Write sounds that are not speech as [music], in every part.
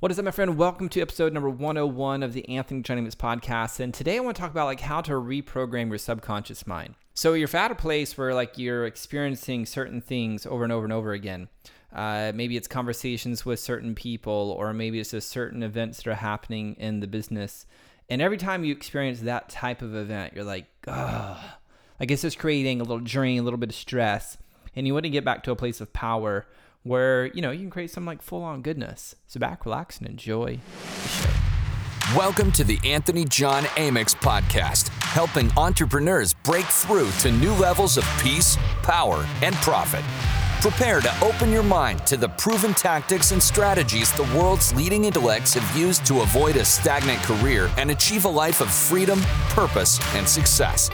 What is up, my friend? Welcome to episode number 101 of the Anthony Jennings podcast. And today I want to talk about like how to reprogram your subconscious mind. So you're at a place where like you're experiencing certain things over and over and over again. Uh, maybe it's conversations with certain people, or maybe it's just certain events that are happening in the business. And every time you experience that type of event, you're like, ugh. Like it's just creating a little drain, a little bit of stress. And you want to get back to a place of power where you know you can create some like full on goodness. So back, relax, and enjoy the show. Welcome to the Anthony John Amyx podcast, helping entrepreneurs break through to new levels of peace, power, and profit. Prepare to open your mind to the proven tactics and strategies the world's leading intellects have used to avoid a stagnant career and achieve a life of freedom, purpose, and success.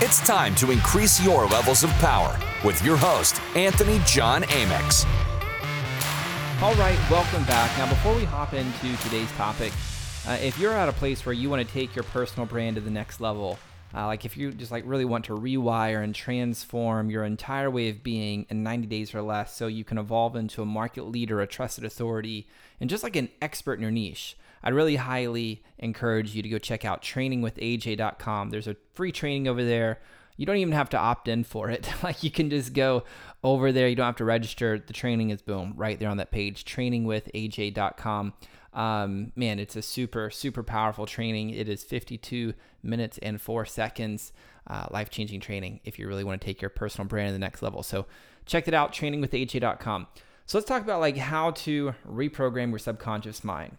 It's time to increase your levels of power with your host, Anthony John Amyx. All right, welcome back. Now, before we hop into today's topic, uh, if you're at a place where you want to take your personal brand to the next level, uh, like if you just like really want to rewire and transform your entire way of being in 90 days or less, so you can evolve into a market leader, a trusted authority, and just like an expert in your niche, I'd really highly encourage you to go check out trainingwithaj.com. There's a free training over there you don't even have to opt in for it. [laughs] like you can just go over there. You don't have to register. The training is boom right there on that page, trainingwithaj.com. Um, man, it's a super, super powerful training. It is 52 minutes and four seconds, uh, life changing training if you really want to take your personal brand to the next level. So check it out, trainingwithaj.com. So let's talk about like how to reprogram your subconscious mind.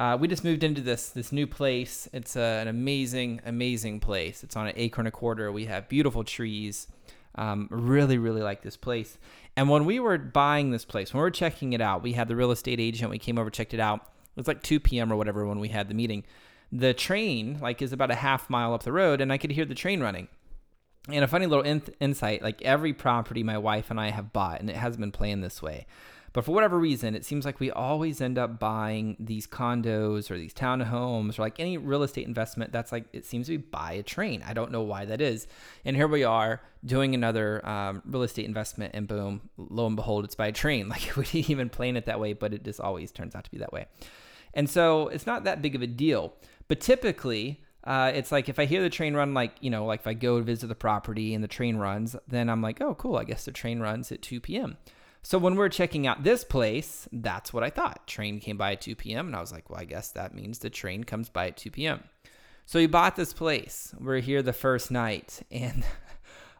Uh, we just moved into this this new place. It's a, an amazing, amazing place. It's on an acre and a quarter. We have beautiful trees. Um, really, really like this place. And when we were buying this place, when we were checking it out, we had the real estate agent. We came over, checked it out. It was like 2 p.m. or whatever when we had the meeting. The train, like, is about a half mile up the road, and I could hear the train running. And a funny little in- insight like every property my wife and I have bought, and it has been playing this way. But for whatever reason, it seems like we always end up buying these condos or these townhomes or like any real estate investment that's like, it seems to be buy a train. I don't know why that is. And here we are doing another um, real estate investment, and boom, lo and behold, it's by a train. [laughs] Like we didn't even plan it that way, but it just always turns out to be that way. And so it's not that big of a deal. But typically, uh, it's like if I hear the train run, like, you know, like if I go visit the property and the train runs, then I'm like, oh, cool, I guess the train runs at 2 p.m. So when we're checking out this place, that's what I thought. Train came by at 2 p.m. And I was like, well, I guess that means the train comes by at 2 p.m. So we bought this place. We're here the first night, [laughs] and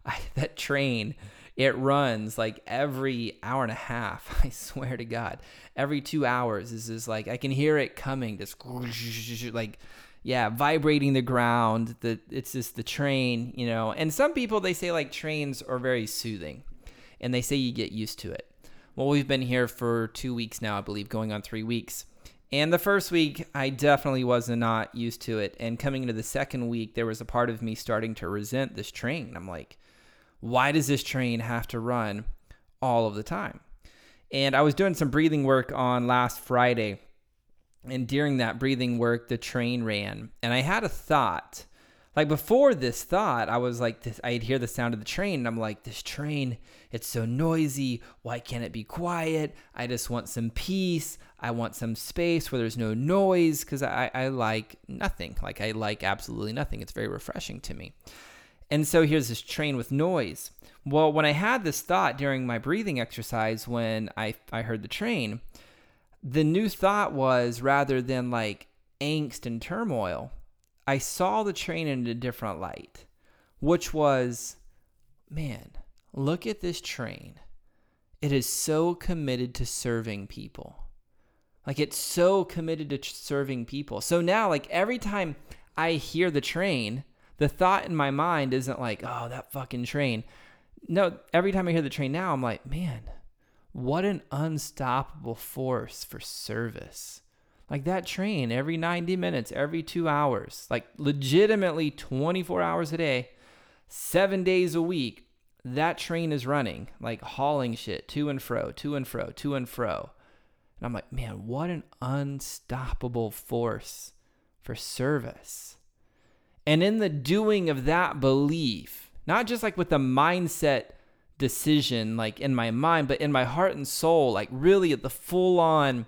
I, that train, it runs like every hour and a half. [laughs] I swear to God, every two hours is just like I can hear it coming, just [laughs] like yeah, vibrating the ground. The it's just the train, you know. And some people they say like trains are very soothing, and they say you get used to it. Well, we've been here for two weeks now, I believe, going on three weeks. And the first week, I definitely was not used to it. And coming into the second week, there was a part of me starting to resent this train. I'm like, why does this train have to run all of the time? And I was doing some breathing work on last Friday. And during that breathing work, the train ran. And I had a thought. Like before this thought, I was like, this, I'd hear the sound of the train. And I'm like, this train it's so noisy. Why can't it be quiet? I just want some peace. I want some space where there's no noise because I, I like nothing. Like, I like absolutely nothing. It's very refreshing to me. And so here's this train with noise. Well, when I had this thought during my breathing exercise when I, I heard the train, the new thought was rather than like angst and turmoil, I saw the train in a different light, which was, man, Look at this train. It is so committed to serving people. Like it's so committed to serving people. So now, like every time I hear the train, the thought in my mind isn't like, oh, that fucking train. No, every time I hear the train now, I'm like, man, what an unstoppable force for service. Like that train every 90 minutes, every two hours, like legitimately 24 hours a day, seven days a week, that train is running, like hauling shit to and fro, to and fro, to and fro. And I'm like, man, what an unstoppable force for service. And in the doing of that belief, not just like with the mindset decision, like in my mind, but in my heart and soul, like really at the full on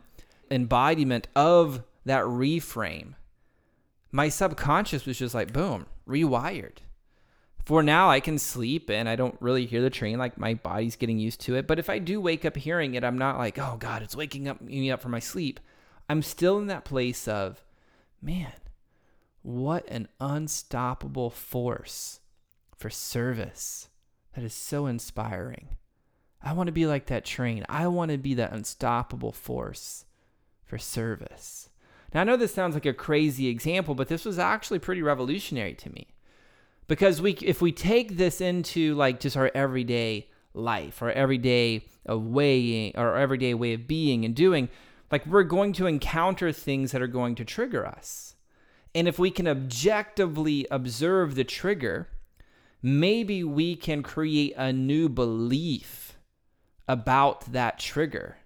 embodiment of that reframe, my subconscious was just like, boom, rewired. For now, I can sleep and I don't really hear the train. Like my body's getting used to it. But if I do wake up hearing it, I'm not like, oh God, it's waking up me up from my sleep. I'm still in that place of, man, what an unstoppable force for service. That is so inspiring. I want to be like that train. I want to be that unstoppable force for service. Now, I know this sounds like a crazy example, but this was actually pretty revolutionary to me. Because we if we take this into like just our everyday life, our everyday way or everyday way of being and doing, like we're going to encounter things that are going to trigger us. And if we can objectively observe the trigger, maybe we can create a new belief about that trigger.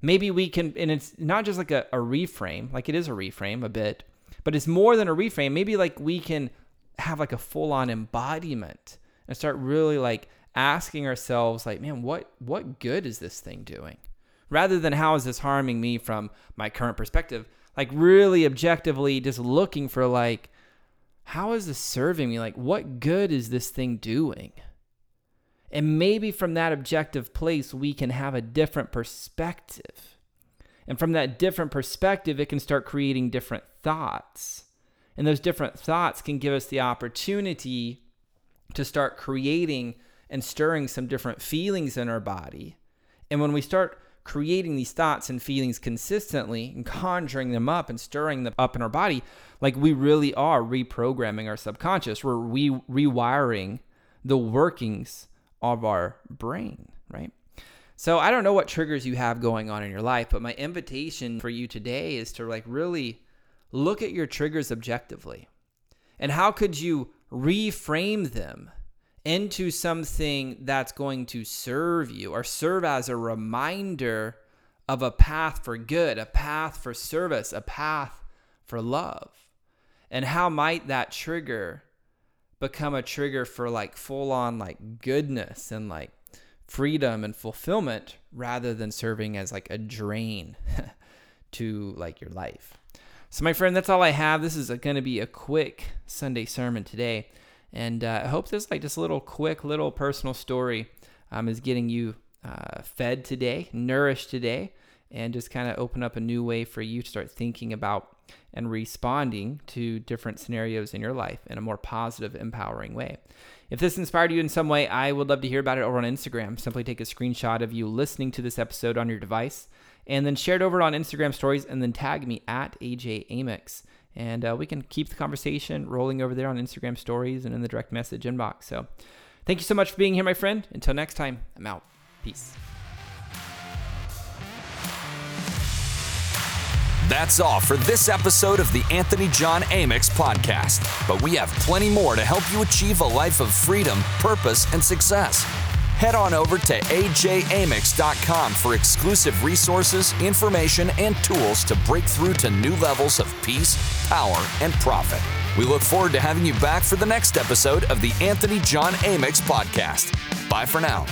Maybe we can, and it's not just like a, a reframe, like it is a reframe a bit, but it's more than a reframe. Maybe like we can have like a full on embodiment and start really like asking ourselves, like, man, what what good is this thing doing? rather than how is this harming me from my current perspective like really objectively just looking for like how is this serving me like what good is this thing doing and maybe from that objective place we can have a different perspective. And from that different perspective it can start creating different thoughts. And those different thoughts can give us the opportunity to start creating and stirring some different feelings in our body. And when we start creating these thoughts and feelings consistently and conjuring them up and stirring them up in our body, like we really are reprogramming our subconscious. We're re- rewiring the workings of our brain, right? So I don't know what triggers you have going on in your life, but my invitation for you today is to like really look at your triggers objectively. And how could you reframe them into something that's going to serve you or serve as a reminder of a path for good, a path for service, a path for love. And how might that trigger become a trigger for like full on like goodness and like freedom and fulfillment rather than serving as like a drain [laughs] to like your life. So my friend, that's all I have. This is going to be a quick Sunday sermon today. And uh, I hope this like just a little quick little personal story um, is getting you uh, fed today, nourished today, and just kind of open up a new way for you to start thinking about and responding to different scenarios in your life in a more positive, empowering way. If this inspired you in some way, I would love to hear about it over on Instagram. Simply take a screenshot of you listening to this episode on your device and then share it over on Instagram stories and then tag me at AJ Amyx and uh, we can keep the conversation rolling over there on Instagram stories and in the direct message inbox. So thank you so much for being here, my friend. Until next time, I'm out. Peace. That's all for this episode of the Anthony John Amyx podcast. But we have plenty more to help you achieve a life of freedom, purpose, and success head on over to ajamyx.com for exclusive resources, information, and tools to break through to new levels of peace, power, and profit. We look forward to having you back for the next episode of the Anthony John Amyx podcast. Bye for now.